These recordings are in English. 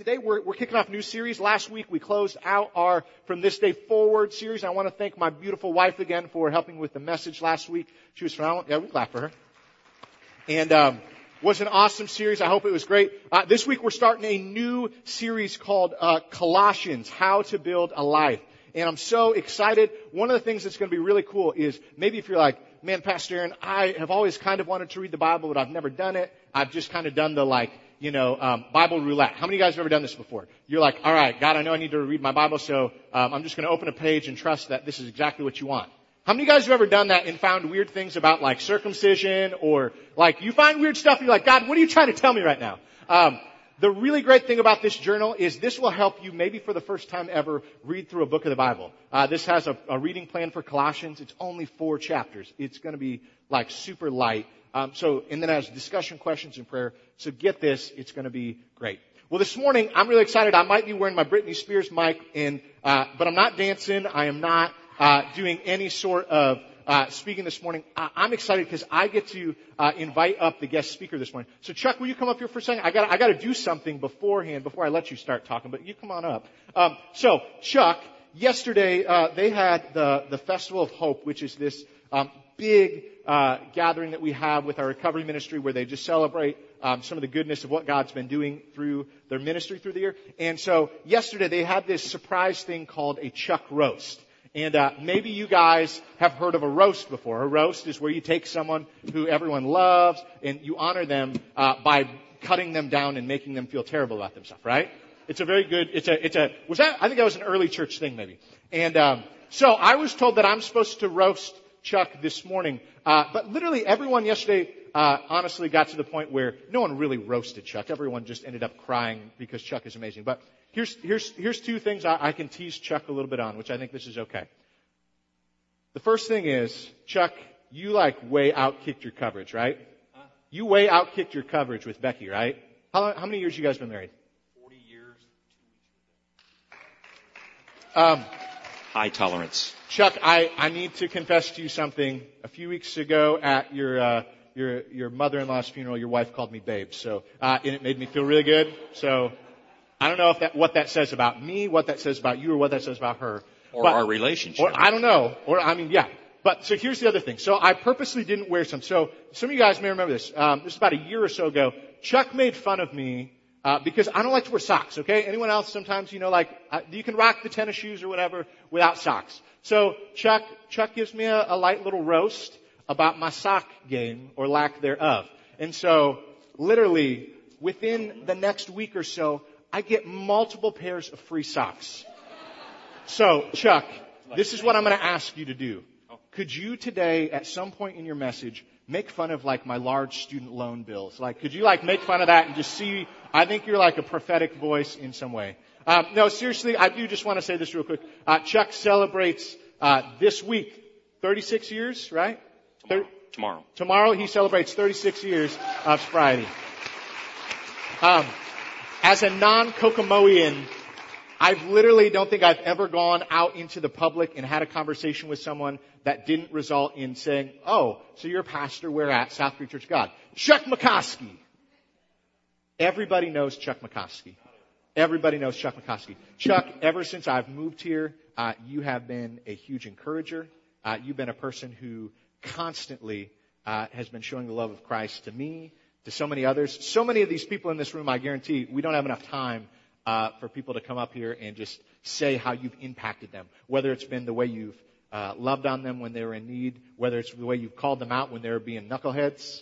today we're, we're kicking off a new series. Last week we closed out our From This Day Forward series. I want to thank my beautiful wife again for helping with the message last week. She was phenomenal. Yeah, we clap for her. And um, was an awesome series. I hope it was great. Uh, this week we're starting a new series called uh, Colossians: How to Build a Life. And I'm so excited. One of the things that's going to be really cool is maybe if you're like, man, Pastor Aaron, I have always kind of wanted to read the Bible, but I've never done it. I've just kind of done the like, you know, um, Bible roulette. How many of you guys have ever done this before? You're like, all right, God, I know I need to read my Bible, so um, I'm just going to open a page and trust that this is exactly what you want. How many of you guys have ever done that and found weird things about like circumcision or like you find weird stuff and you're like, God, what are you trying to tell me right now? Um, the really great thing about this journal is this will help you maybe for the first time ever read through a book of the Bible. Uh, this has a, a, reading plan for Colossians. It's only four chapters. It's going to be like super light. Um, so, and then as discussion, questions, and prayer. So get this. It's going to be great. Well, this morning I'm really excited. I might be wearing my Britney Spears mic, and uh, but I'm not dancing. I am not uh, doing any sort of uh, speaking this morning. I'm excited because I get to uh, invite up the guest speaker this morning. So Chuck, will you come up here for a second? I got I got to do something beforehand before I let you start talking. But you come on up. Um, so Chuck, yesterday uh, they had the the Festival of Hope, which is this um, big uh, gathering that we have with our recovery ministry, where they just celebrate um, some of the goodness of what God's been doing through their ministry through the year. And so yesterday they had this surprise thing called a Chuck roast. And uh, maybe you guys have heard of a roast before. A roast is where you take someone who everyone loves and you honor them uh, by cutting them down and making them feel terrible about themselves, right? It's a very good. It's a. It's a. Was that? I think that was an early church thing, maybe. And um, so I was told that I'm supposed to roast Chuck this morning, uh, but literally everyone yesterday uh, honestly got to the point where no one really roasted Chuck. Everyone just ended up crying because Chuck is amazing. But Here's, here's, here's two things I, I can tease Chuck a little bit on, which I think this is okay. The first thing is, Chuck, you like way outkicked your coverage, right? Huh? You way outkicked your coverage with Becky, right? How, how many years you guys been married? 40 years, Um, High tolerance. Chuck, I, I need to confess to you something. A few weeks ago at your, uh, your, your mother-in-law's funeral, your wife called me babe. So, uh, and it made me feel really good. So, I don't know if that, what that says about me, what that says about you, or what that says about her. Or but, our relationship. Or I don't know. Or I mean, yeah. But so here's the other thing. So I purposely didn't wear some. So some of you guys may remember this. Um, this is about a year or so ago. Chuck made fun of me uh, because I don't like to wear socks. Okay. Anyone else? Sometimes you know, like uh, you can rock the tennis shoes or whatever without socks. So Chuck Chuck gives me a, a light little roast about my sock game or lack thereof. And so literally within the next week or so, I get multiple pairs of free socks. So, Chuck, this is what I'm going to ask you to do. Could you today, at some point in your message, make fun of like my large student loan bills? Like, could you like make fun of that and just see? I think you're like a prophetic voice in some way. Um, no, seriously, I do just want to say this real quick. Uh, Chuck celebrates uh, this week 36 years, right? Tomorrow. tomorrow. Tomorrow he celebrates 36 years of sobriety. Um, as a non-Kokomoian, I literally don't think I've ever gone out into the public and had a conversation with someone that didn't result in saying, oh, so you're a pastor where at South Creek Church of God. Chuck McCoskey. Everybody knows Chuck McCoskey. Everybody knows Chuck McCoskey. Chuck, ever since I've moved here, uh, you have been a huge encourager. Uh, you've been a person who constantly uh, has been showing the love of Christ to me, to so many others. So many of these people in this room, I guarantee, we don't have enough time uh, for people to come up here and just say how you've impacted them. Whether it's been the way you've uh, loved on them when they were in need, whether it's the way you've called them out when they were being knuckleheads,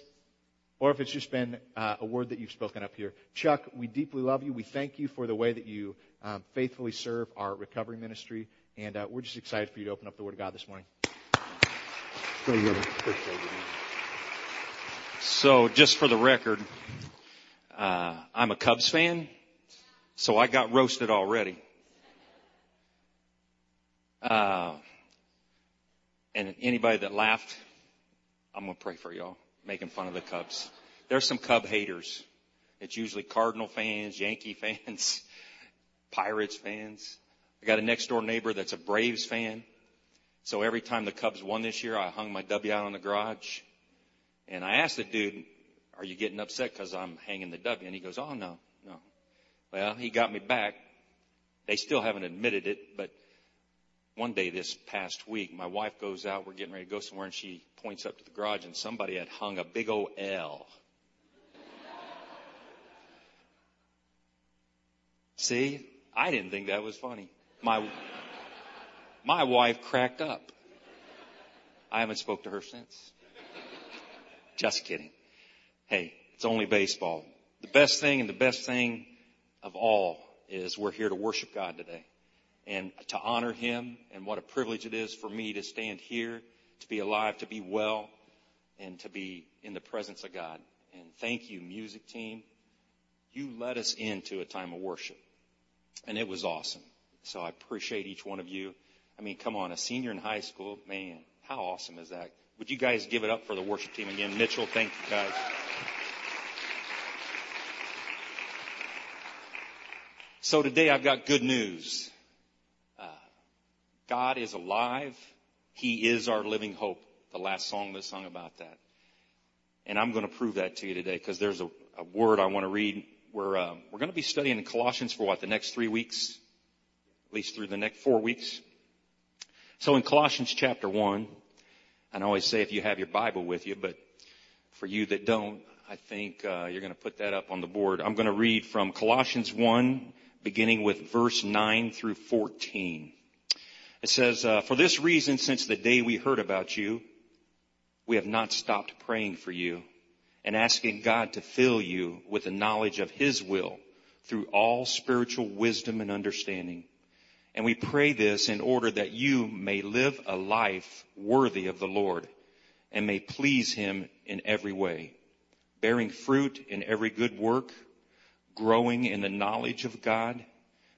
or if it's just been uh, a word that you've spoken up here. Chuck, we deeply love you. We thank you for the way that you um, faithfully serve our recovery ministry, and uh, we're just excited for you to open up the Word of God this morning. So, just for the record, uh, I'm a Cubs fan, so I got roasted already. Uh, and anybody that laughed, I'm gonna pray for y'all, making fun of the Cubs. There's some Cub haters. It's usually Cardinal fans, Yankee fans, Pirates fans. I got a next door neighbor that's a Braves fan. So every time the Cubs won this year, I hung my W out on the garage and I asked the dude, are you getting upset because I'm hanging the W? And he goes, oh no. Well, he got me back. They still haven't admitted it, but one day this past week, my wife goes out, we're getting ready to go somewhere, and she points up to the garage, and somebody had hung a big old L. See, I didn't think that was funny. My, my wife cracked up. I haven't spoke to her since. Just kidding. Hey, it's only baseball. The best thing and the best thing of all is we're here to worship God today and to honor Him and what a privilege it is for me to stand here, to be alive, to be well, and to be in the presence of God. And thank you, music team. You led us into a time of worship and it was awesome. So I appreciate each one of you. I mean, come on, a senior in high school, man, how awesome is that? Would you guys give it up for the worship team again? Mitchell, thank you guys. So today I've got good news. Uh, God is alive. He is our living hope. The last song that sung about that. And I'm going to prove that to you today because there's a, a, word I want to read. We're, uh, we're going to be studying in Colossians for what, the next three weeks? At least through the next four weeks. So in Colossians chapter 1, and I always say if you have your Bible with you, but for you that don't, I think uh, you're going to put that up on the board. I'm going to read from Colossians 1, beginning with verse 9 through 14. It says, uh, For this reason, since the day we heard about you, we have not stopped praying for you and asking God to fill you with the knowledge of His will through all spiritual wisdom and understanding and we pray this in order that you may live a life worthy of the Lord and may please Him in every way, bearing fruit in every good work, growing in the knowledge of God,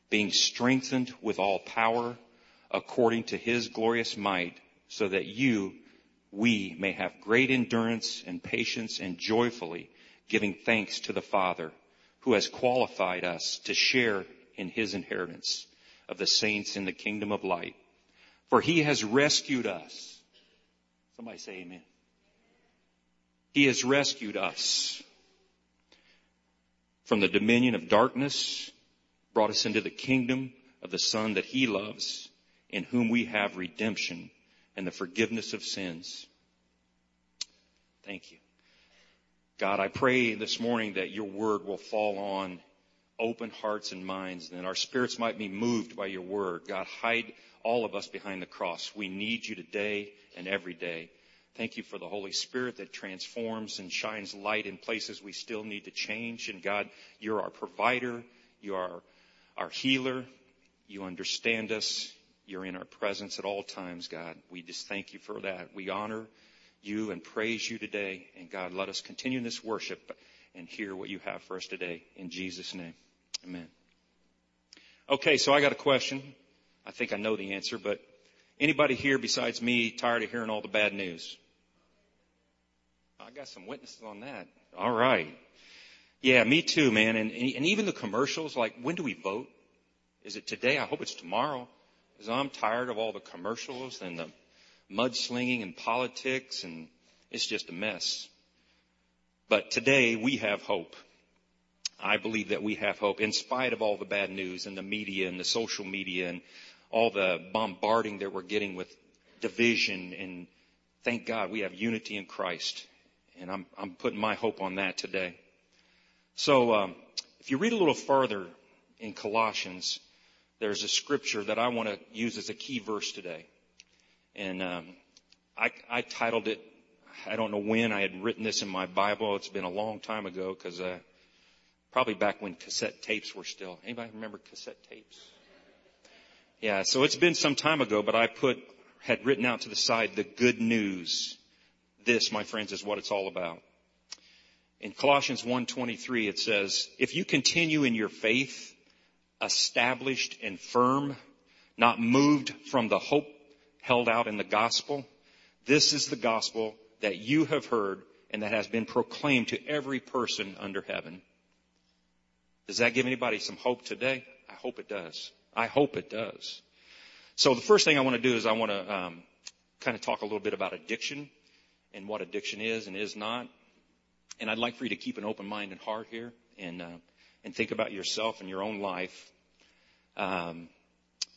being strengthened with all power according to His glorious might, so that you, we may have great endurance and patience and joyfully giving thanks to the Father who has qualified us to share in His inheritance of the saints in the kingdom of light. For he has rescued us. Somebody say amen. He has rescued us from the dominion of darkness, brought us into the kingdom of the son that he loves, in whom we have redemption and the forgiveness of sins. Thank you. God, I pray this morning that your word will fall on open hearts and minds, and that our spirits might be moved by your word. God, hide all of us behind the cross. We need you today and every day. Thank you for the Holy Spirit that transforms and shines light in places we still need to change. And God, you're our provider. You are our healer. You understand us. You're in our presence at all times, God. We just thank you for that. We honor you and praise you today. And God, let us continue this worship and hear what you have for us today. In Jesus' name. Amen. Okay, so I got a question. I think I know the answer, but anybody here besides me tired of hearing all the bad news? I got some witnesses on that. All right. Yeah, me too, man. And, and even the commercials, like when do we vote? Is it today? I hope it's tomorrow. Because I'm tired of all the commercials and the mudslinging and politics and it's just a mess. But today we have hope. I believe that we have hope in spite of all the bad news and the media and the social media and all the bombarding that we're getting with division. And thank God we have unity in Christ. And I'm, I'm putting my hope on that today. So, um, if you read a little further in Colossians, there's a scripture that I want to use as a key verse today. And um, I, I titled it, I don't know when I had written this in my Bible. It's been a long time ago because uh, Probably back when cassette tapes were still. Anybody remember cassette tapes? Yeah, so it's been some time ago, but I put, had written out to the side the good news. This, my friends, is what it's all about. In Colossians 1.23 it says, if you continue in your faith, established and firm, not moved from the hope held out in the gospel, this is the gospel that you have heard and that has been proclaimed to every person under heaven. Does that give anybody some hope today? I hope it does. I hope it does. So the first thing I want to do is I want to um, kind of talk a little bit about addiction and what addiction is and is not. And I'd like for you to keep an open mind and heart here and uh, and think about yourself and your own life. Um,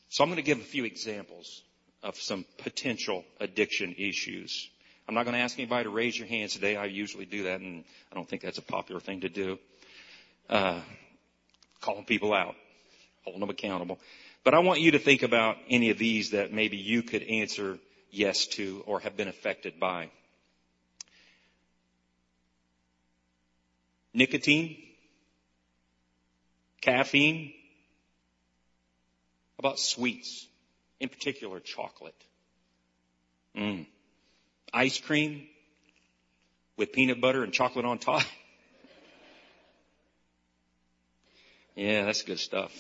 so I'm going to give a few examples of some potential addiction issues. I'm not going to ask anybody to raise your hands today. I usually do that, and I don't think that's a popular thing to do. Uh, calling people out, holding them accountable. But I want you to think about any of these that maybe you could answer yes to or have been affected by. Nicotine, caffeine, about sweets, in particular chocolate. Mm. Ice cream with peanut butter and chocolate on top. yeah, that's good stuff.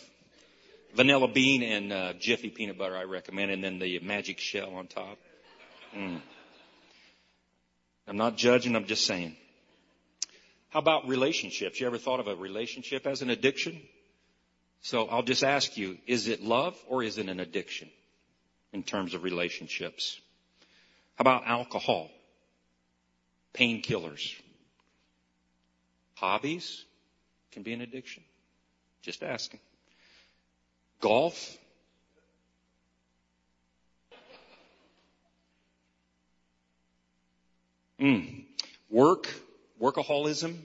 Vanilla bean and uh, Jiffy peanut butter I recommend, and then the magic shell on top. Mm. I'm not judging, I'm just saying. How about relationships? You ever thought of a relationship as an addiction? So I'll just ask you, is it love or is it an addiction in terms of relationships? How about alcohol? Painkillers? Hobbies can be an addiction. Just asking. Golf? Mm. Work? Workaholism?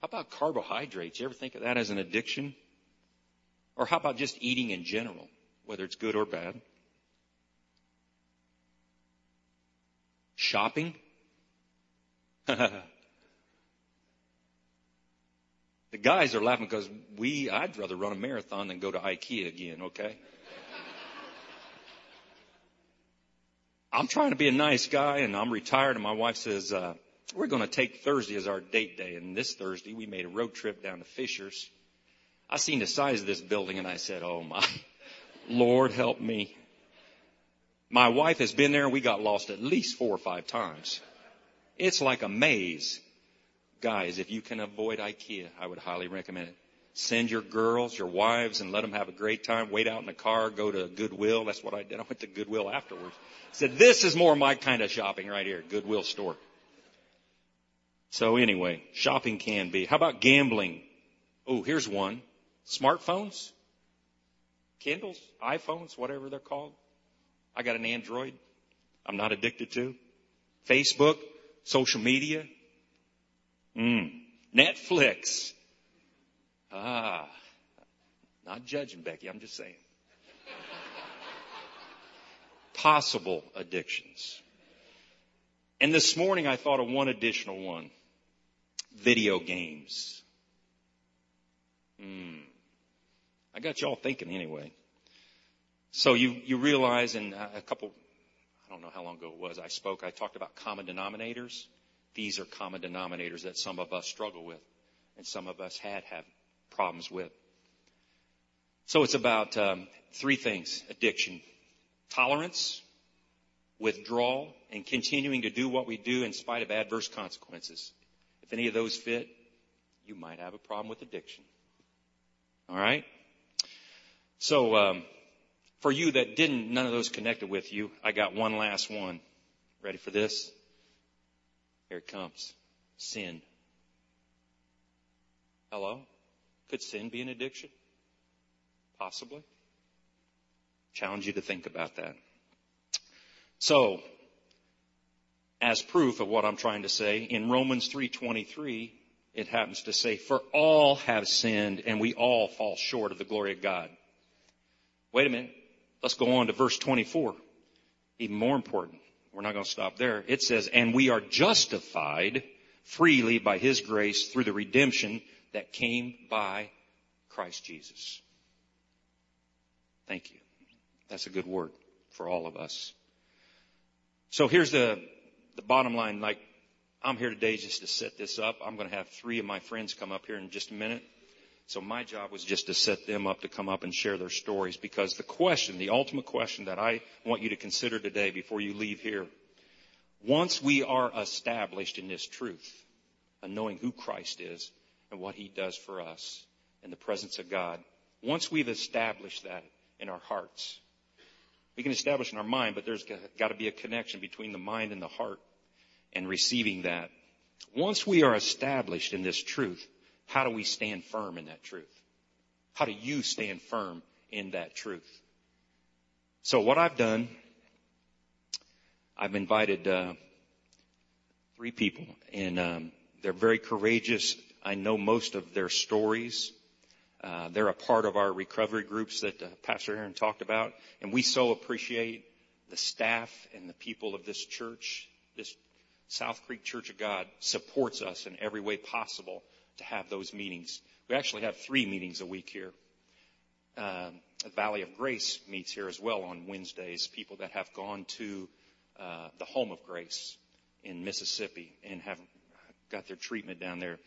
How about carbohydrates? You ever think of that as an addiction? Or how about just eating in general, whether it's good or bad? Shopping? the guys are laughing because we, I'd rather run a marathon than go to IKEA again, okay? I'm trying to be a nice guy and I'm retired and my wife says, uh, we're going to take Thursday as our date day. And this Thursday we made a road trip down to Fishers. I seen the size of this building and I said, oh my, Lord help me. My wife has been there and we got lost at least four or five times. It's like a maze. Guys, if you can avoid IKEA, I would highly recommend it. Send your girls, your wives, and let them have a great time. Wait out in the car, go to Goodwill. That's what I did. I went to Goodwill afterwards. Said, this is more my kind of shopping right here, Goodwill store. So anyway, shopping can be. How about gambling? Oh, here's one. Smartphones? Kindles? iPhones? Whatever they're called. I got an Android. I'm not addicted to. Facebook? Social media? Mm. Netflix? Ah. Not judging Becky, I'm just saying. Possible addictions. And this morning I thought of one additional one. Video games. Hmm. I got y'all thinking anyway. So you, you realize in a couple, I don't know how long ago it was, I spoke, I talked about common denominators. These are common denominators that some of us struggle with and some of us had have problems with. So it's about um, three things: addiction, tolerance, withdrawal, and continuing to do what we do in spite of adverse consequences. If any of those fit, you might have a problem with addiction. All right. So um, for you that didn't, none of those connected with you, I got one last one. Ready for this? Here it comes. Sin. Hello? Could sin be an addiction? Possibly. Challenge you to think about that. So, as proof of what I'm trying to say, in Romans 3:23, it happens to say, "For all have sinned and we all fall short of the glory of God." Wait a minute. Let's go on to verse 24. Even more important. We're not going to stop there. It says, and we are justified freely by his grace through the redemption that came by Christ Jesus. Thank you. That's a good word for all of us. So here's the, the bottom line. Like, I'm here today just to set this up. I'm going to have three of my friends come up here in just a minute. So my job was just to set them up to come up and share their stories because the question, the ultimate question that I want you to consider today before you leave here, once we are established in this truth and knowing who Christ is and what he does for us in the presence of God, once we've established that in our hearts, we can establish in our mind, but there's got to be a connection between the mind and the heart and receiving that once we are established in this truth, how do we stand firm in that truth? How do you stand firm in that truth? So what I've done, I've invited uh, three people, and um, they're very courageous. I know most of their stories. Uh, they're a part of our recovery groups that uh, Pastor Aaron talked about, and we so appreciate the staff and the people of this church. This South Creek Church of God supports us in every way possible to have those meetings. We actually have three meetings a week here. Um, Valley of Grace meets here as well on Wednesdays. People that have gone to uh, the Home of Grace in Mississippi and have got their treatment down there,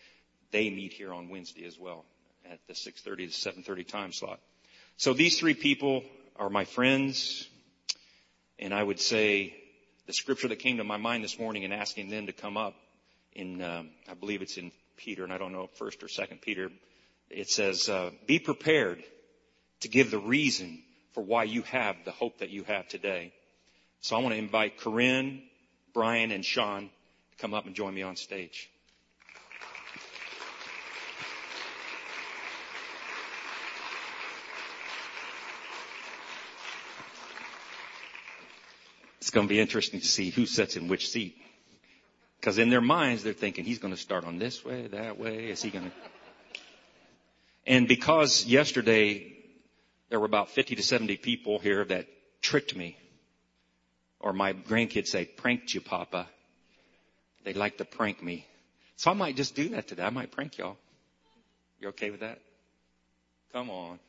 they meet here on Wednesday as well at the 6:30 to 7:30 time slot. So these three people are my friends, and I would say the scripture that came to my mind this morning in asking them to come up in, um, I believe it's in Peter, and I don't know if first or second Peter. It says, uh, "Be prepared to give the reason for why you have the hope that you have today." So I want to invite Corinne, Brian, and Sean to come up and join me on stage. Going to be interesting to see who sits in which seat. Because in their minds, they're thinking, he's going to start on this way, that way. Is he going to? And because yesterday there were about 50 to 70 people here that tricked me, or my grandkids say, pranked you, Papa. They like to prank me. So I might just do that today. I might prank y'all. You okay with that? Come on.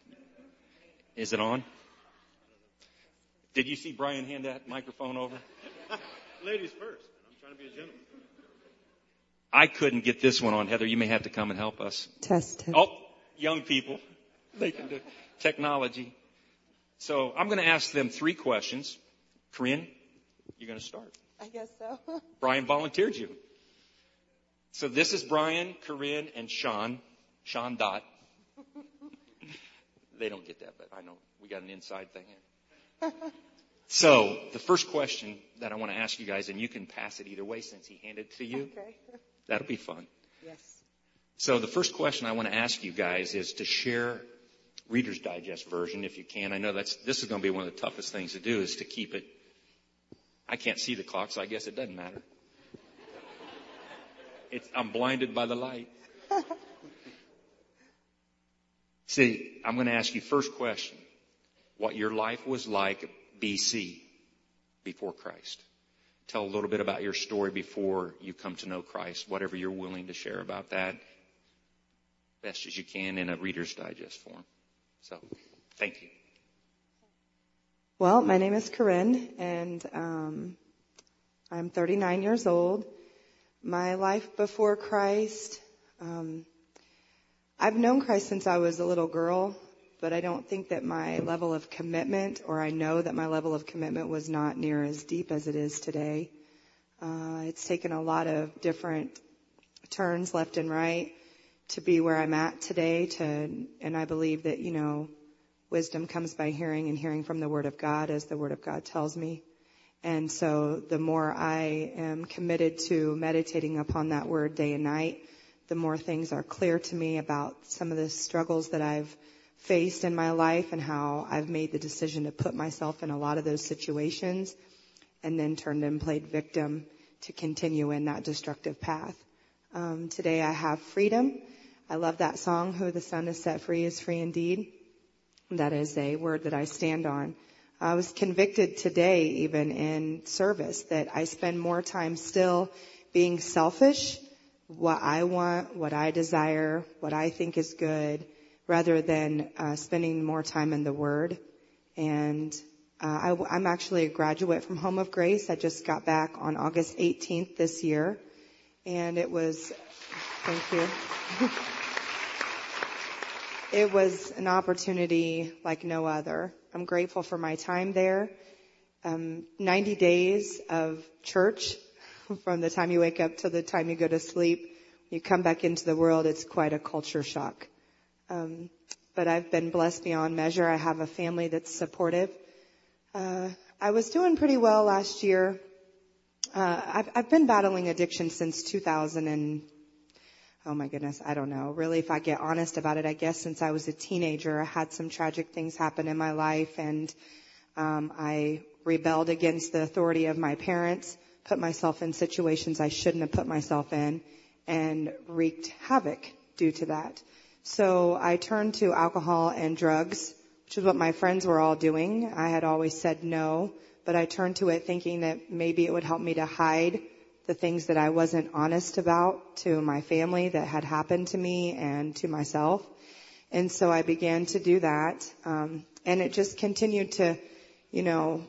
Is it on? Did you see Brian hand that microphone over? Ladies first. I'm trying to be a gentleman. I couldn't get this one on. Heather, you may have to come and help us. Test, test. Oh, young people. They can do technology. So I'm going to ask them three questions. Corinne, you're going to start. I guess so. Brian volunteered you. So this is Brian, Corinne, and Sean. Sean Dot. they don't get that, but I know we got an inside thing here. So the first question that I want to ask you guys, and you can pass it either way since he handed it to you. Okay. That'll be fun. Yes. So the first question I want to ask you guys is to share Reader's Digest version if you can. I know that's this is going to be one of the toughest things to do is to keep it. I can't see the clock, so I guess it doesn't matter. It's, I'm blinded by the light. See, I'm going to ask you first question. What your life was like BC, before Christ. Tell a little bit about your story before you come to know Christ, whatever you're willing to share about that, best as you can in a Reader's Digest form. So, thank you. Well, my name is Corinne, and um, I'm 39 years old. My life before Christ, um, I've known Christ since I was a little girl, but I don't think that my level of commitment, or I know that my level of commitment was not near as deep as it is today. Uh, it's taken a lot of different turns left and right to be where I'm at today to, and I believe that, you know, wisdom comes by hearing and hearing from the Word of God as the Word of God tells me. And so the more I am committed to meditating upon that Word day and night, the more things are clear to me about some of the struggles that I've faced in my life and how I've made the decision to put myself in a lot of those situations and then turned and played victim to continue in that destructive path. Um, today I have freedom. I love that song, Who the Son has set free is free indeed. That is a word that I stand on. I was convicted today even in service that I spend more time still being selfish, what I want, what I desire, what I think is good, rather than uh, spending more time in the Word. And uh, I, am actually a graduate from Home of Grace. I just got back on August 18th this year, and it was, thank you. it was an opportunity like no other. I'm grateful for my time there. Um, 90 days of church from the time you wake up to the time you go to sleep. You come back into the world, it's quite a culture shock. Um, but I've been blessed beyond measure. I have a family that's supportive. Uh, I was doing pretty well last year. Uh, I've, I've been battling addiction since 2000 and, oh my goodness, I don't know. Really, if I get honest about it, I guess since I was a teenager, I had some tragic things happen in my life and, um, I rebelled against the authority of my parents, put myself in situations I shouldn't have put myself in, and wreaked havoc due to that. So I turned to alcohol and drugs, which is what my friends were all doing. I had always said no, but I turned to it thinking that maybe it would help me to hide the things that I wasn't honest about to my family that had happened to me and to myself. And so I began to do that. Um, and it just continued to, you know,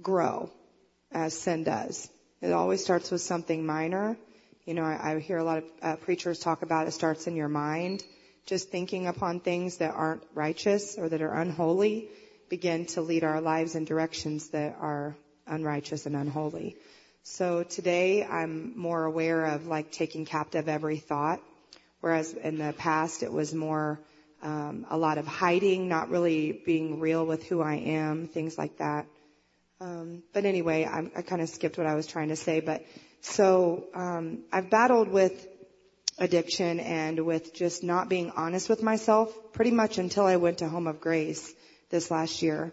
grow as sin does. It always starts with something minor. You know, I, I hear a lot of uh, preachers talk about it starts in your mind. Just thinking upon things that aren't righteous or that are unholy begin to lead our lives in directions that are unrighteous and unholy. So today I'm more aware of like taking captive every thought, whereas in the past it was more um, a lot of hiding, not really being real with who I am, things like that. Um, but anyway, I, I kind of skipped what I was trying to say. But so um, I've battled with addiction and with just not being honest with myself pretty much until I went to Home of Grace this last year.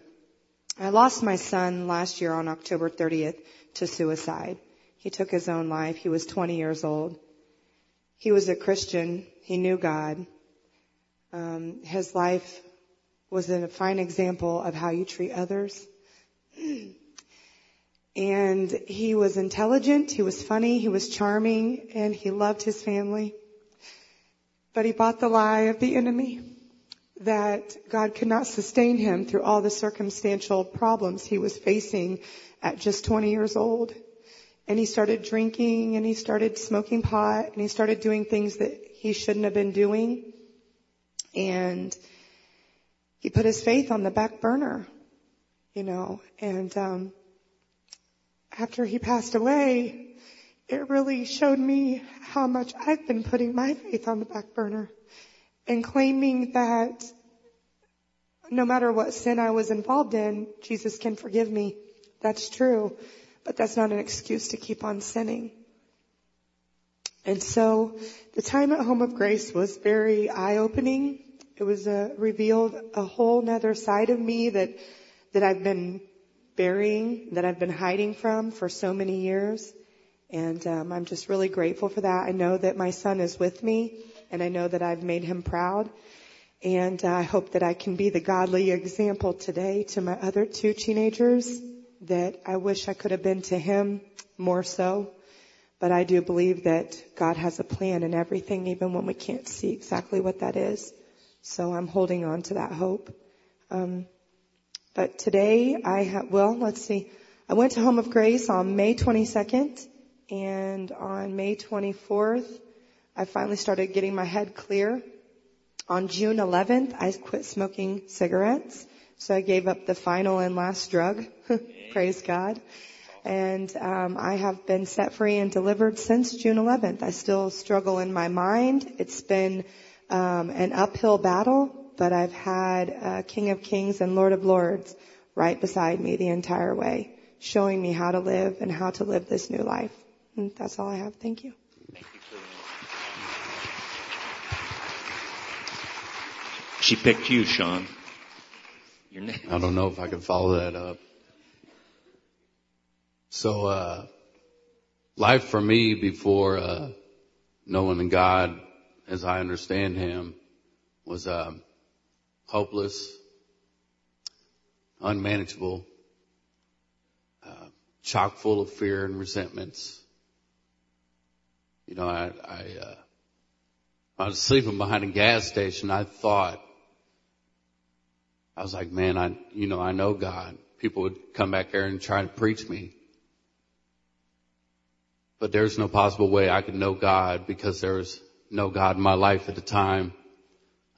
I lost my son last year on October 30th to suicide. He took his own life. He was 20 years old. He was a Christian. He knew God. Um, his life was a fine example of how you treat others. And he was intelligent, he was funny, he was charming, and he loved his family. But he bought the lie of the enemy that God could not sustain him through all the circumstantial problems he was facing at just 20 years old. And he started drinking and he started smoking pot and he started doing things that he shouldn't have been doing. And he put his faith on the back burner, you know, and, um, after he passed away, it really showed me how much I've been putting my faith on the back burner and claiming that no matter what sin I was involved in, Jesus can forgive me. That's true, but that's not an excuse to keep on sinning. And so the time at Home of Grace was very eye-opening. It was a, uh, revealed a whole nother side of me that, that I've been burying that I've been hiding from for so many years. And um, I'm just really grateful for that. I know that my son is with me, and I know that I've made him proud. And uh, I hope that I can be the godly example today to my other two teenagers that I wish I could have been to him more so. But I do believe that God has a plan in everything, even when we can't see exactly what that is. So I'm holding on to that hope. Um, but today I have, well, let's see. I went to Home of Grace on May 22nd and on May 24th, I finally started getting my head clear. On June 11th, I quit smoking cigarettes. So I gave up the final and last drug. Praise God. And um, I have been set free and delivered since June 11th. I still struggle in my mind. It's been um, an uphill battle, but I've had uh, King of Kings and Lord of Lords right beside me the entire way, showing me how to live and how to live this new life. And that's all I have. Thank you. Thank you, She picked you, Sean. Your name. I don't know if I can follow that up. So, uh, life for me before, uh, knowing God as I understand Him was, um, hopeless, unmanageable, uh, chock full of fear and resentments. You know, I, I, uh, I was sleeping behind a gas station. I thought, I was like, man, I, you know, I know God. People would come back there and try to preach me. But there's no possible way I could know God because there was no God in my life at the time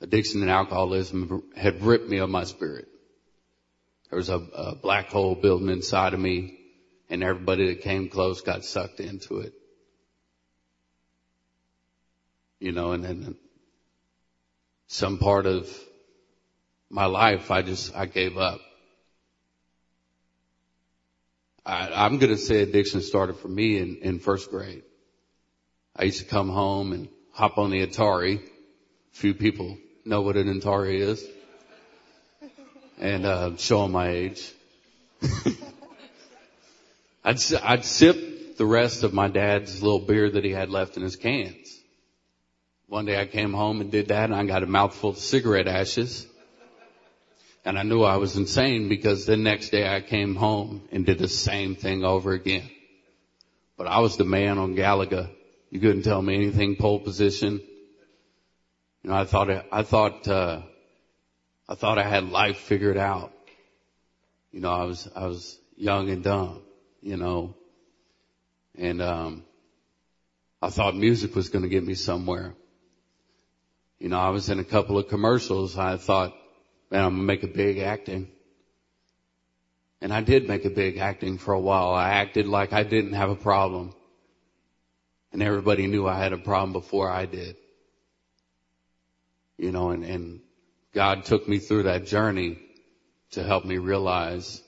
addiction and alcoholism had ripped me of my spirit. There was a, a black hole building inside of me and everybody that came close got sucked into it. You know, and then some part of my life, I just, I gave up. I, I'm going to say addiction started for me in, in first grade. I used to come home and hop on the Atari. A Few people know what an Atari is. And, uh, show them my age. I'd, I'd sip the rest of my dad's little beer that he had left in his cans. One day I came home and did that and I got a mouthful of cigarette ashes. And I knew I was insane because the next day I came home and did the same thing over again. But I was the man on Galaga. You couldn't tell me anything pole position. You know, I thought, I thought, uh, I thought I had life figured out. You know, I was, I was young and dumb, you know, and, um, I thought music was going to get me somewhere. You know, I was in a couple of commercials. I thought, man, I'm going to make a big acting. And I did make a big acting for a while. I acted like I didn't have a problem. And everybody knew I had a problem before I did. You know, and, and God took me through that journey to help me realize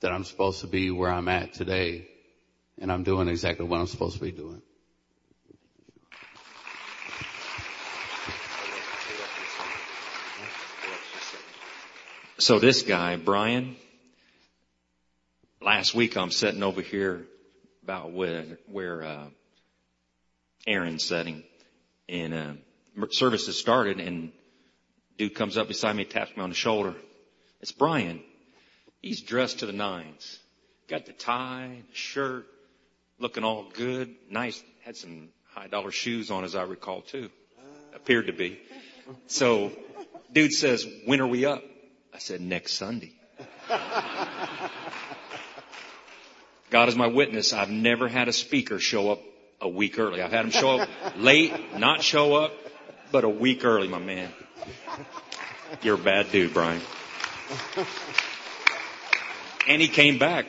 that I'm supposed to be where I'm at today. And I'm doing exactly what I'm supposed to be doing. So this guy, Brian, last week I'm sitting over here about where, where, uh, Aaron's sitting and, uh, service has started and dude comes up beside me, taps me on the shoulder. It's Brian. He's dressed to the nines. Got the tie, the shirt, looking all good, nice, had some high dollar shoes on as I recall too. Appeared to be. So dude says, when are we up? I said, next Sunday. God is my witness. I've never had a speaker show up a week early. I've had him show up late, not show up, but a week early, my man. You're a bad dude, Brian. And he came back.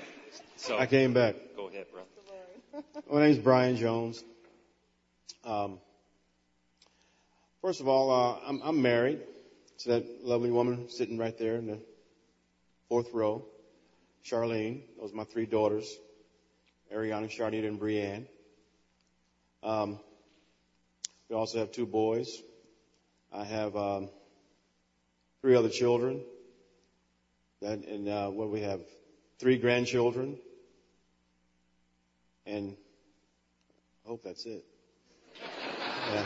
So I came back. go ahead, bro. My name's Brian Jones. Um, first of all, uh, I'm, I'm married to that lovely woman sitting right there in the fourth row, Charlene. Those are my three daughters, Ariana, Charnita, and Brianne. Um, we also have two boys. I have um, three other children. That, and uh, what we have, three grandchildren. And I hope that's it. Yeah.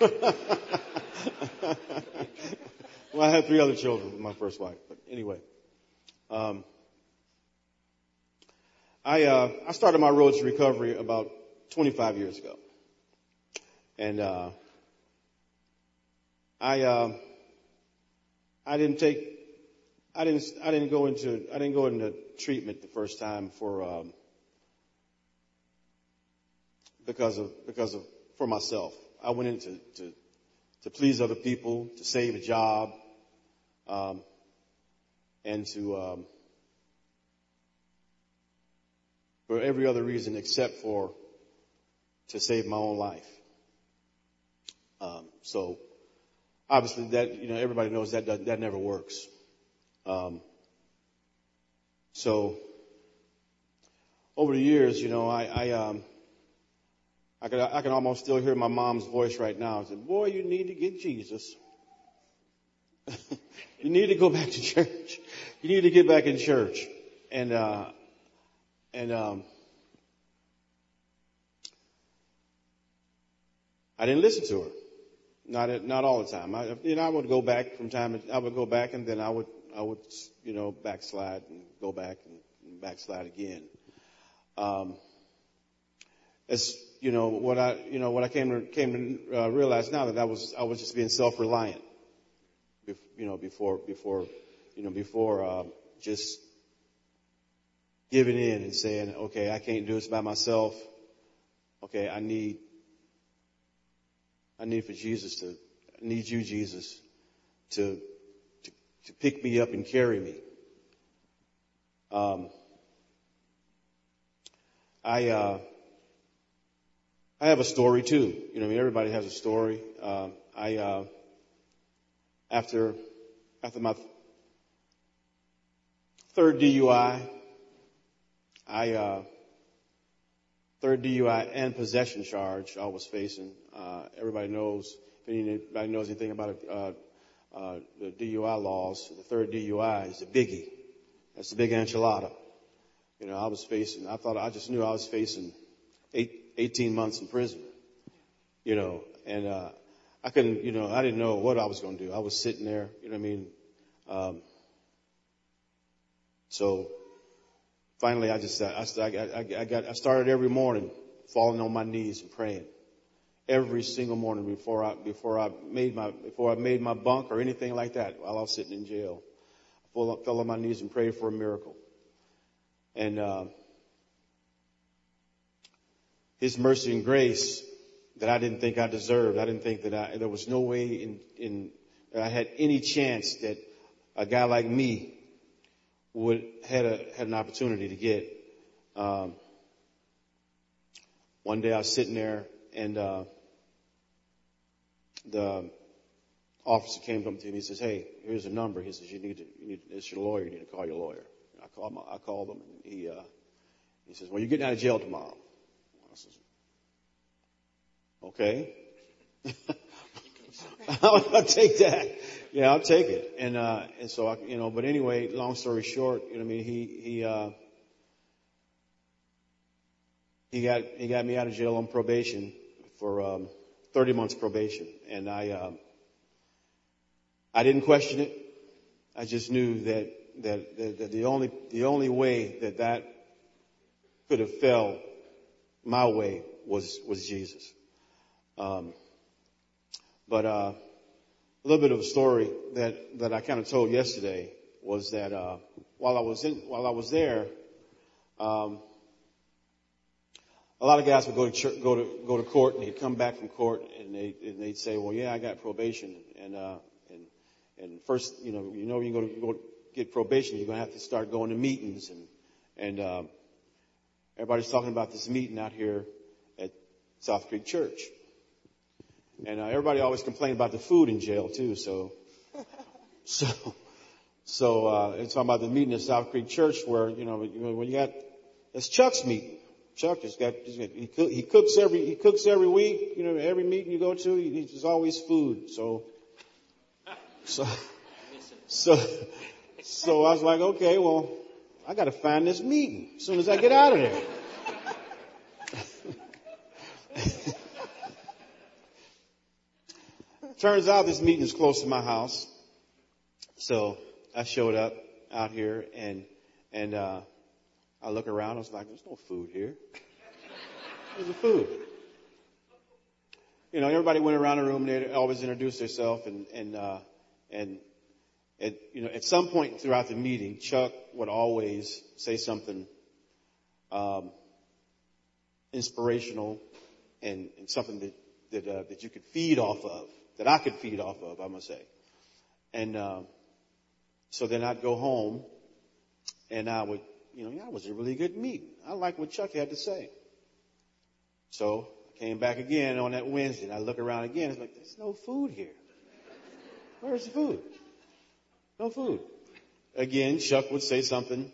well, I had three other children with my first wife, but anyway. Um, I uh, I started my road to recovery about 25 years ago, and uh, I uh, I didn't take I didn't I didn't go into I didn't go into treatment the first time for um, because of because of for myself. I went into to to please other people, to save a job, um, and to um, for every other reason except for to save my own life. Um, so obviously that you know everybody knows that that, that never works. Um, so over the years, you know, I, I um, I can, I can almost still hear my mom's voice right now. I said, boy, you need to get Jesus. you need to go back to church. You need to get back in church. And, uh, and, um, I didn't listen to her. Not, not all the time. I, you know, I would go back from time I would go back and then I would, I would, you know, backslide and go back and backslide again. Um, as you know, what I, you know, what I came came to uh, realize now that I was, I was just being self-reliant, you know, before, before, you know, before, uh, just giving in and saying, okay, I can't do this by myself. Okay, I need, I need for Jesus to, I need you, Jesus, to, to, to pick me up and carry me. Um, I, uh, I have a story too. You know, I mean, everybody has a story. Uh, I, uh, after, after my, third DUI. I, uh, third DUI and possession charge I was facing. Uh, everybody knows, if anybody knows anything about uh, uh, the DUI laws, the third DUI is a biggie. That's the big enchilada. You know, I was facing, I thought, I just knew I was facing eight, 18 months in prison. You know, and, uh, I couldn't, you know, I didn't know what I was going to do. I was sitting there, you know what I mean? Um, so finally I just, I, I, I got, I started every morning falling on my knees and praying every single morning before I, before I made my, before I made my bunk or anything like that while I was sitting in jail. I fell on my knees and prayed for a miracle. And, uh, His mercy and grace that I didn't think I deserved. I didn't think that I, there was no way in, in, that I had any chance that a guy like me would, had a, had an opportunity to get. Um, one day I was sitting there and, uh, the officer came up to me. And he says, "Hey, here's a number." He says, "You need to, you need, it's your lawyer. You need to call your lawyer." And I called, my, I called him, and he, uh, he says, "Well, you're getting out of jail tomorrow." I says, "Okay." I'll take that. Yeah, I'll take it. And uh, and so I, you know, but anyway, long story short, you know, I mean, he he uh, he got he got me out of jail on probation for um, 30 months probation, and I. Um, I didn't question it. I just knew that, that, that, that the only, the only way that that could have fell my way was, was Jesus. Um, but, uh, a little bit of a story that, that I kind of told yesterday was that, uh, while I was in, while I was there, um, a lot of guys would go to church, go to go to court, and they'd come back from court, and they and they'd say, "Well, yeah, I got probation," and uh, and first, you know, you know, you're going to go get probation, you're to have to start going to meetings and, and, um, everybody's talking about this meeting out here at South Creek Church. And uh, everybody always complained about the food in jail too, so, so, so, uh, it's talking about the meeting at South Creek Church where, you know, when you got, it's Chuck's meeting. Chuck has got he, cook, he cooks every, he cooks every week, you know, every meeting you go to, he, there's always food. So, so, so, so I was like, okay, well, I got to find this meeting as soon as I get out of there. Turns out this meeting is close to my house. So I showed up out here and, and, uh, I look around. I was like, there's no food here. Where's the food? You know, everybody went around the room. And they always introduced themselves and, and, uh, and at, you know, at some point throughout the meeting, Chuck would always say something um, inspirational and, and, something that that, uh, that you could feed off of, that I could feed off of, I must say. And uh, so then I'd go home, and I would, you know, that was a really good meeting. I like what Chuck had to say. So I came back again on that Wednesday, and I look around again. It's like there's no food here. Where's the food? No food. Again, Chuck would say something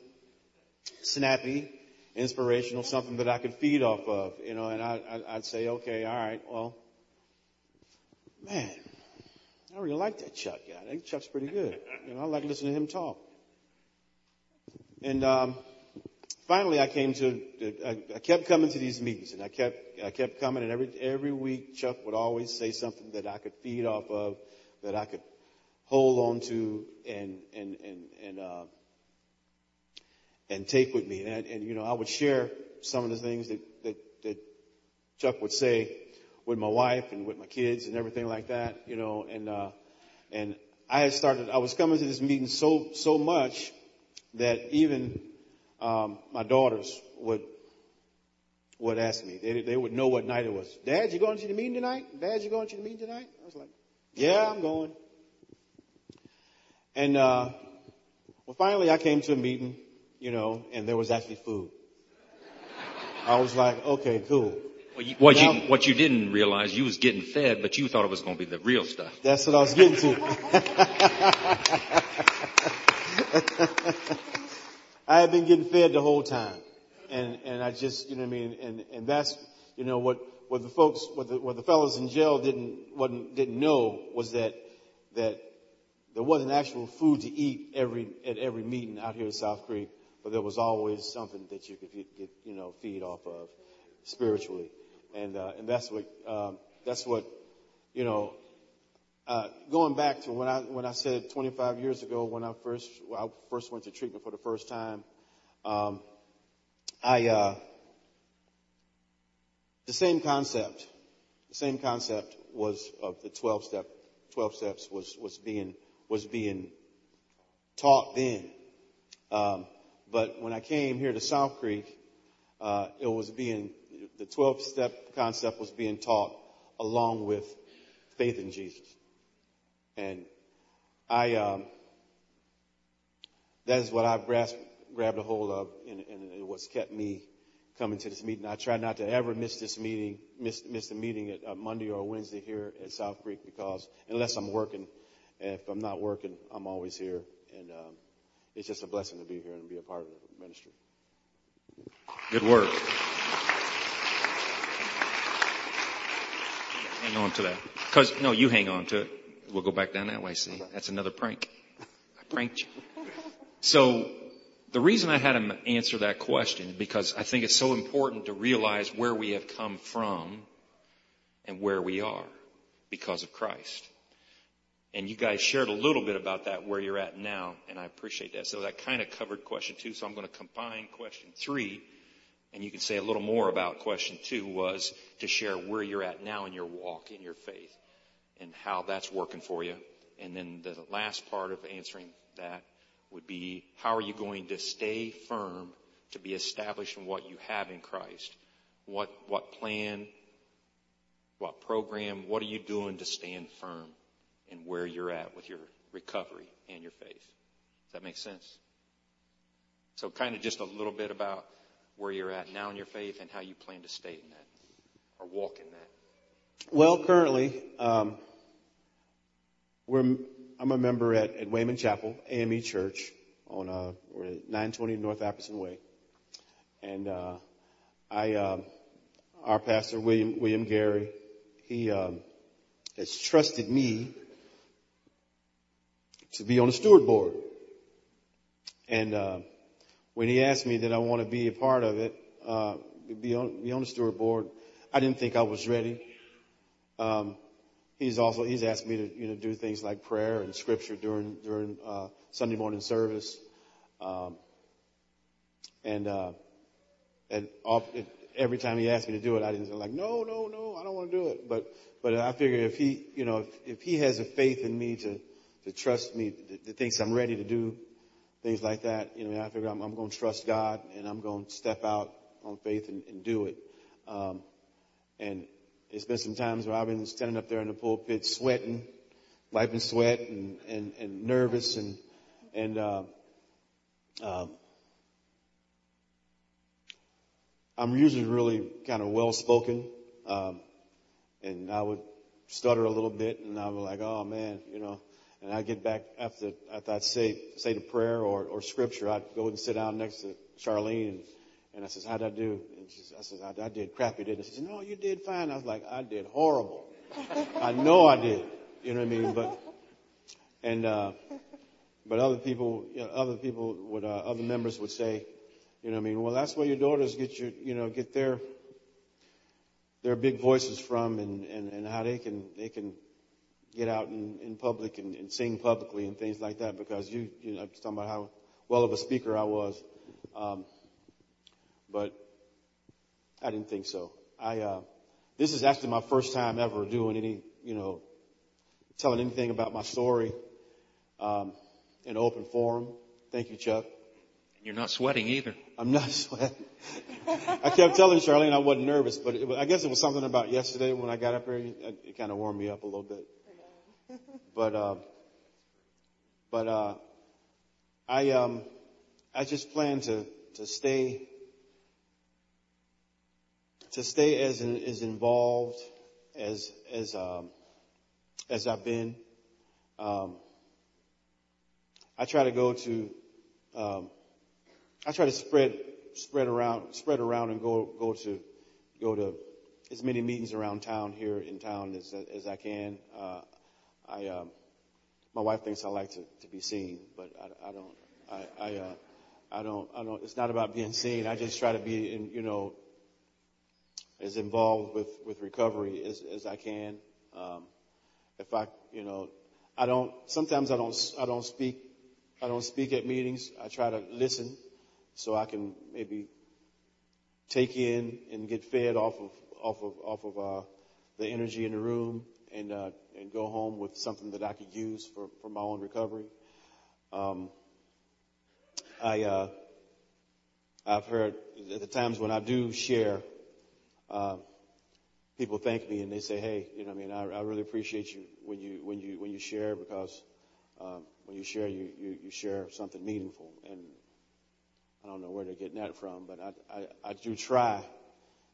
snappy, inspirational, something that I could feed off of, you know, and I, I, I'd say, okay, all right, well, man, I really like that Chuck guy. I think Chuck's pretty good. You know, I like listening to him talk. And um, finally, I came to. I, I kept coming to these meetings, and I kept I kept coming, and every every week Chuck would always say something that I could feed off of, that I could hold on to and and and and uh, and take with me. And, and you know, I would share some of the things that that that Chuck would say with my wife and with my kids and everything like that. You know, and uh, and I had started. I was coming to this meeting so so much that even um, my daughters would would ask me. They, they would know what night it was. Dad, you going to the meeting tonight? Dad, you going to the meeting tonight? I was like, Yeah, I'm going. And uh, well, finally, I came to a meeting, you know, and there was actually food. I was like, okay, cool. What you what you didn't realize, you was getting fed, but you thought it was going to be the real stuff. That's what I was getting to. I had been getting fed the whole time. And, and I just, you know what I mean? And, and that's, you know, what, what the folks, what the, what the fellows in jail didn't, wasn't, didn't know was that, that there wasn't actual food to eat every, at every meeting out here in South Creek, but there was always something that you could get, you know, feed off of spiritually. And, uh, and that's what, um, that's what, you know, uh, going back to when I when I said 25 years ago when I first when I first went to treatment for the first time, um, I uh, the same concept, the same concept was of the 12 step 12 steps was was being was being taught then, um, but when I came here to South Creek, uh, it was being the 12 step concept was being taught along with faith in Jesus. And I, um, that is what I've grasped, grabbed a hold of and, and what's kept me coming to this meeting. I try not to ever miss this meeting, miss, miss the meeting at uh, Monday or Wednesday here at South Creek because unless I'm working, if I'm not working, I'm always here. And um, it's just a blessing to be here and be a part of the ministry. Good work. Hang on to that. Cause, no, you hang on to it. We'll go back down that way. See, that's another prank. I pranked you. So the reason I had him answer that question is because I think it's so important to realize where we have come from and where we are because of Christ. And you guys shared a little bit about that where you're at now, and I appreciate that. So that kind of covered question two. So I'm going to combine question three, and you can say a little more about question two was to share where you're at now in your walk, in your faith and how that's working for you. And then the last part of answering that would be how are you going to stay firm to be established in what you have in Christ? What, what plan, what program, what are you doing to stand firm in where you're at with your recovery and your faith? Does that make sense? So kind of just a little bit about where you're at now in your faith and how you plan to stay in that or walk in that. Well, currently, um, I'm a member at, at Wayman Chapel, AME Church, on uh, we're at 920 North Apperson Way, and uh, I, um, our pastor William William Gary, he um, has trusted me to be on the steward board, and uh, when he asked me that I want to be a part of it, uh, be on be on the steward board, I didn't think I was ready. Um, he's also he's asked me to you know do things like prayer and scripture during during uh, Sunday morning service, um, and uh, and off, it, every time he asked me to do it, I didn't say like no no no I don't want to do it. But but I figure if he you know if, if he has a faith in me to to trust me that thinks I'm ready to do things like that, you know I figure I'm, I'm going to trust God and I'm going to step out on faith and, and do it. Um, and there's been some times where I've been standing up there in the pulpit sweating, wiping sweat and, and, and nervous and, and, uh, um, I'm usually really kind of well spoken. Um, and I would stutter a little bit and I was like, oh man, you know, and I'd get back after, after I'd say, say the prayer or, or scripture, I'd go and sit down next to Charlene and and I says, how'd I do? And she, says, I says, I, I did crappy, didn't I? She said, no, you did fine. I was like, I did horrible. I know I did. You know what I mean? But, and, uh, but other people, you know, other people would, uh, other members would say, you know what I mean? Well, that's where your daughters get your, you know, get their, their big voices from and, and, and how they can, they can get out in, in public and, and sing publicly and things like that because you, you know, talking about how well of a speaker I was. Um, but I didn't think so. I, uh, this is actually my first time ever doing any, you know, telling anything about my story, um, in open forum. Thank you, Chuck. And You're not sweating either. I'm not sweating. I kept telling Charlene I wasn't nervous, but it, I guess it was something about yesterday when I got up here. It, it kind of warmed me up a little bit. But, uh, but, uh, I, um, I just plan to, to stay to stay as as involved as as um, as I've been. Um, I try to go to um, I try to spread spread around spread around and go go to go to as many meetings around town here in town as as I can. Uh, I um, my wife thinks I like to, to be seen, but I, I don't. I I, uh, I don't. I don't. It's not about being seen. I just try to be in you know as involved with with recovery as as I can. Um, if I you know I don't. Sometimes I don't. I don't speak. I don't speak at meetings. I try to listen so I can maybe take in and get fed off of off of off of uh, the energy in the room and uh, and go home with something that I could use for for my own recovery. Um, I uh, I've heard at the times when I do share, uh, people thank me and they say, "Hey, you know, I mean, I, I really appreciate you when you when you when you share because um, when you share, you, you you share something meaningful." And I don't know where they're getting that from, but I I, I do try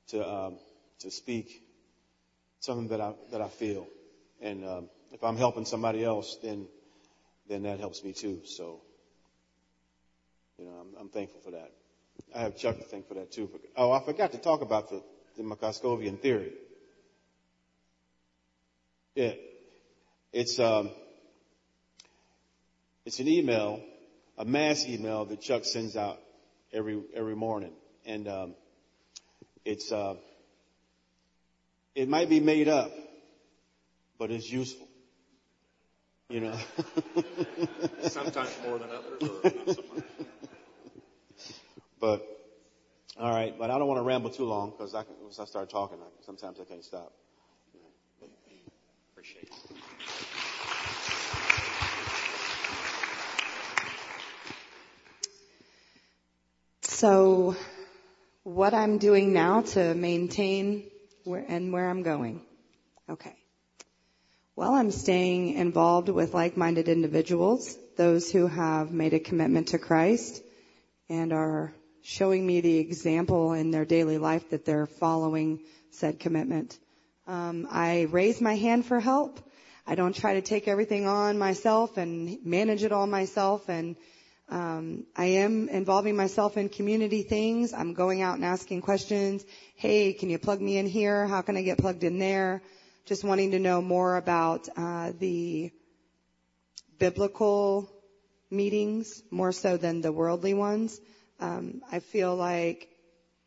to um, to speak something that I that I feel, and um, if I'm helping somebody else, then then that helps me too. So, you know, I'm, I'm thankful for that. I have Chuck to thank for that too. Oh, I forgot to talk about the the Moscovian theory. Yeah, it's um, it's an email, a mass email that Chuck sends out every every morning, and um, it's uh, it might be made up, but it's useful. You know. Sometimes more than others, or not so much. but all right, but I don't want to ramble too long because I can, once I start talking, I, sometimes I can't stop. Appreciate it. So, what I'm doing now to maintain where and where I'm going. Okay. Well, I'm staying involved with like-minded individuals, those who have made a commitment to Christ and are showing me the example in their daily life that they're following said commitment. Um, I raise my hand for help. I don't try to take everything on myself and manage it all myself. And um, I am involving myself in community things. I'm going out and asking questions. Hey, can you plug me in here? How can I get plugged in there? Just wanting to know more about uh, the biblical meetings more so than the worldly ones. Um, I feel like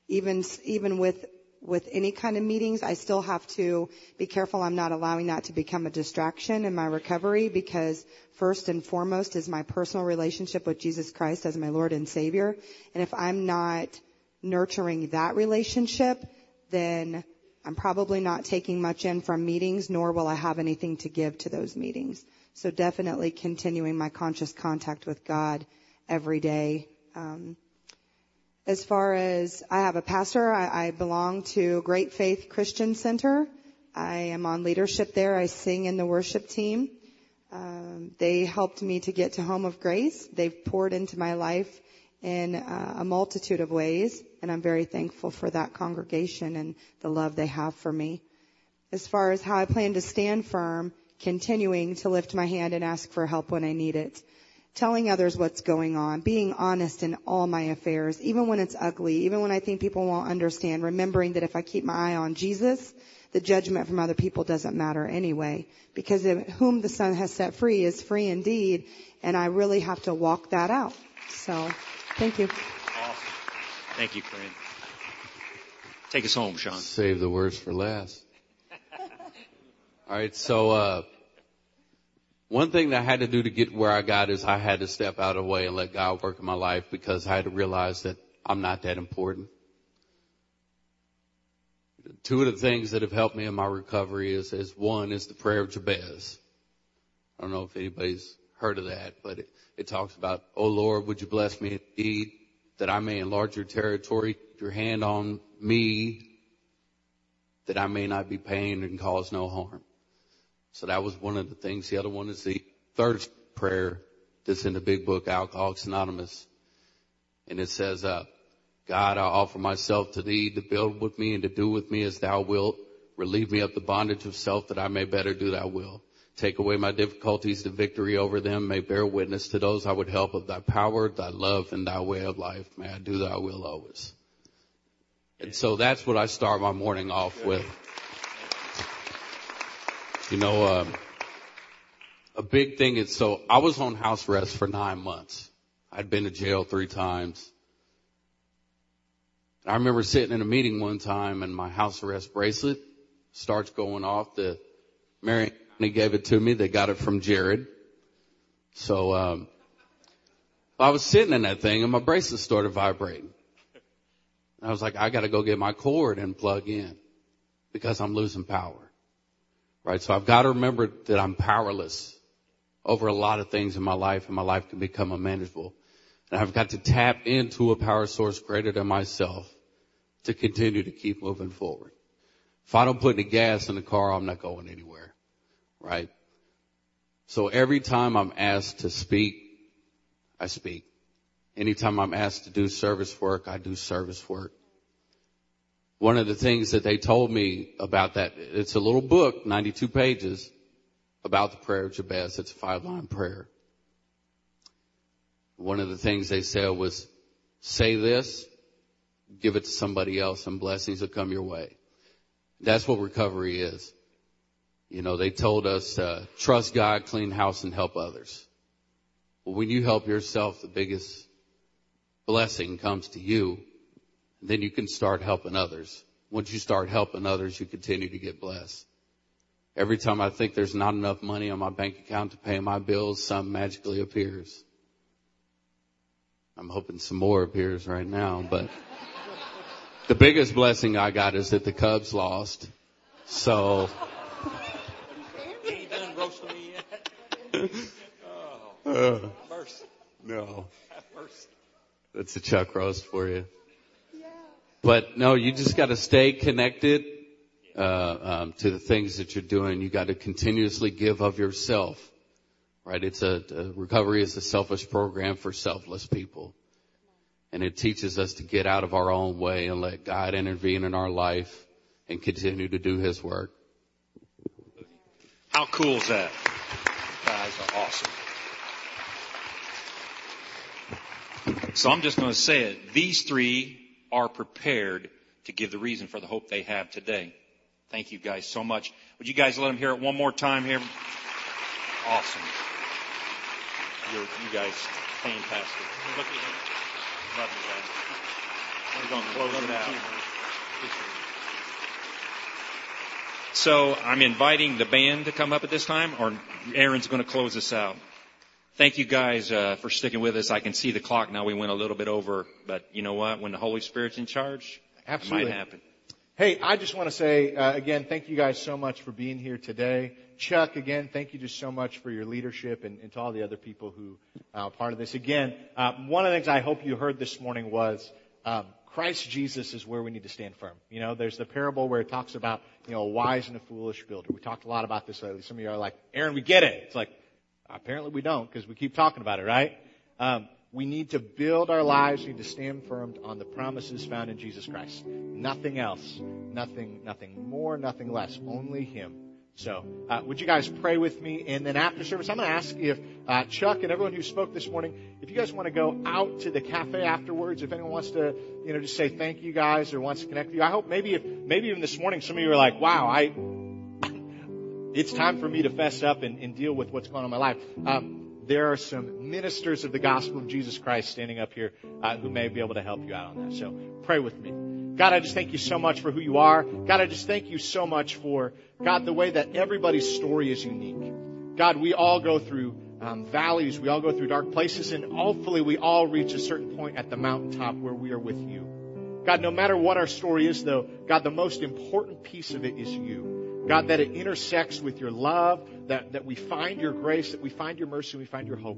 even even with with any kind of meetings, I still have to be careful I'm not allowing that to become a distraction in my recovery because first and foremost is my personal relationship with Jesus Christ as my Lord and Savior. And if I'm not nurturing that relationship, then I'm probably not taking much in from meetings, nor will I have anything to give to those meetings. So definitely continuing my conscious contact with God every day. Um, as far as I have a pastor, I, I belong to Great Faith Christian Center. I am on leadership there. I sing in the worship team. Um, they helped me to get to Home of Grace. They've poured into my life in uh, a multitude of ways, and I'm very thankful for that congregation and the love they have for me. As far as how I plan to stand firm, continuing to lift my hand and ask for help when I need it telling others what's going on, being honest in all my affairs, even when it's ugly, even when I think people won't understand, remembering that if I keep my eye on Jesus, the judgment from other people doesn't matter anyway. Because whom the Son has set free is free indeed, and I really have to walk that out. So, thank you. Awesome. Thank you, Corinne. Take us home, Sean. Save the worst for last. All right, so uh, one thing that I had to do to get where I got is I had to step out of the way and let God work in my life because I had to realize that I'm not that important. Two of the things that have helped me in my recovery is, is one is the prayer of Jabez. I don't know if anybody's heard of that, but it, it talks about, Oh Lord, would you bless me indeed that I may enlarge your territory, your hand on me, that I may not be pained and cause no harm. So that was one of the things. The other one is the third prayer that's in the big book, Alcoholics Anonymous. And it says, uh, God, I offer myself to thee to build with me and to do with me as thou wilt. Relieve me of the bondage of self that I may better do thy will. Take away my difficulties, the victory over them may bear witness to those I would help of thy power, thy love, and thy way of life. May I do thy will always. And so that's what I start my morning off with. You know, um, a big thing is so I was on house arrest for nine months. I'd been to jail three times. I remember sitting in a meeting one time and my house arrest bracelet starts going off. The Marion County gave it to me. They got it from Jared. So, um, I was sitting in that thing and my bracelet started vibrating. I was like, I gotta go get my cord and plug in because I'm losing power. Right? So I've got to remember that I'm powerless over a lot of things in my life and my life can become unmanageable. And I've got to tap into a power source greater than myself to continue to keep moving forward. If I don't put any gas in the car, I'm not going anywhere. Right? So every time I'm asked to speak, I speak. Anytime I'm asked to do service work, I do service work. One of the things that they told me about that, it's a little book, 92 pages, about the prayer of Jabez. It's a five line prayer. One of the things they said was, say this, give it to somebody else and blessings will come your way. That's what recovery is. You know, they told us, uh, trust God, clean house and help others. Well, when you help yourself, the biggest blessing comes to you. Then you can start helping others. Once you start helping others, you continue to get blessed. Every time I think there's not enough money on my bank account to pay my bills, some magically appears. I'm hoping some more appears right now, but the biggest blessing I got is that the Cubs lost. So. ain't done roasting me yet. Uh, no. That's a chuck roast for you. But no, you just got to stay connected uh, um, to the things that you're doing. You got to continuously give of yourself, right? It's a, a recovery is a selfish program for selfless people, and it teaches us to get out of our own way and let God intervene in our life and continue to do His work. How cool is that? Guys are awesome. So I'm just going to say it. These three are prepared to give the reason for the hope they have today. Thank you guys so much. Would you guys let them hear it one more time here? Awesome. You're, you guys, fantastic. Look at him. Love you guys. We're going to close it out. So I'm inviting the band to come up at this time, or Aaron's going to close us out. Thank you guys uh, for sticking with us. I can see the clock now. We went a little bit over, but you know what? When the Holy Spirit's in charge, Absolutely. it might happen. Hey, I just want to say uh, again, thank you guys so much for being here today. Chuck, again, thank you just so much for your leadership and, and to all the other people who are part of this. Again, uh, one of the things I hope you heard this morning was um, Christ Jesus is where we need to stand firm. You know, there's the parable where it talks about you know a wise and a foolish builder. We talked a lot about this lately. Some of you are like, Aaron, we get it. It's like apparently we don't because we keep talking about it, right? Um, we need to build our lives, we need to stand firm on the promises found in Jesus Christ. Nothing else. Nothing, nothing more, nothing less. Only Him. So, uh, would you guys pray with me? And then after service, I'm going to ask if uh, Chuck and everyone who spoke this morning, if you guys want to go out to the cafe afterwards, if anyone wants to, you know, just say thank you guys or wants to connect with you. I hope maybe if maybe even this morning some of you are like, wow, I, it's time for me to fess up and, and deal with what's going on in my life. Um, there are some ministers of the gospel of Jesus Christ standing up here uh, who may be able to help you out on that. So pray with me. God, I just thank you so much for who you are. God, I just thank you so much for, God, the way that everybody's story is unique. God, we all go through um, valleys, we all go through dark places, and hopefully we all reach a certain point at the mountaintop where we are with you. God, no matter what our story is, though, God, the most important piece of it is you. God, that it intersects with your love, that, that we find your grace, that we find your mercy, and we find your hope.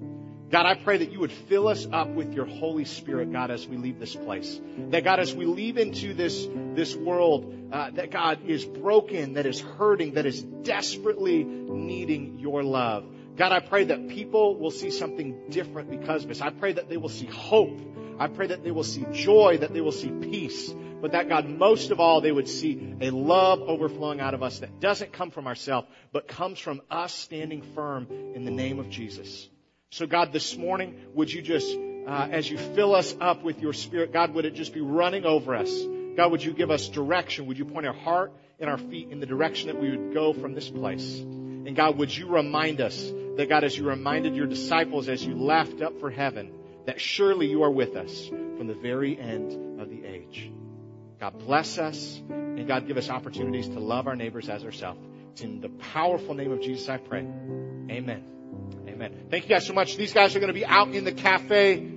God, I pray that you would fill us up with your Holy Spirit, God, as we leave this place. That God, as we leave into this, this world, uh, that God is broken, that is hurting, that is desperately needing your love. God, I pray that people will see something different because of this. I pray that they will see hope. I pray that they will see joy, that they will see peace. But that God, most of all, they would see a love overflowing out of us that doesn't come from ourselves, but comes from us standing firm in the name of Jesus. So God, this morning, would you just, uh, as you fill us up with your spirit, God, would it just be running over us? God, would you give us direction? Would you point our heart and our feet in the direction that we would go from this place? And God, would you remind us that God, as you reminded your disciples as you laughed up for heaven, that surely you are with us from the very end of the age. God bless us, and God give us opportunities to love our neighbors as ourselves. It's in the powerful name of Jesus I pray. Amen. Amen. Thank you guys so much. These guys are going to be out in the cafe.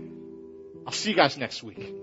I'll see you guys next week.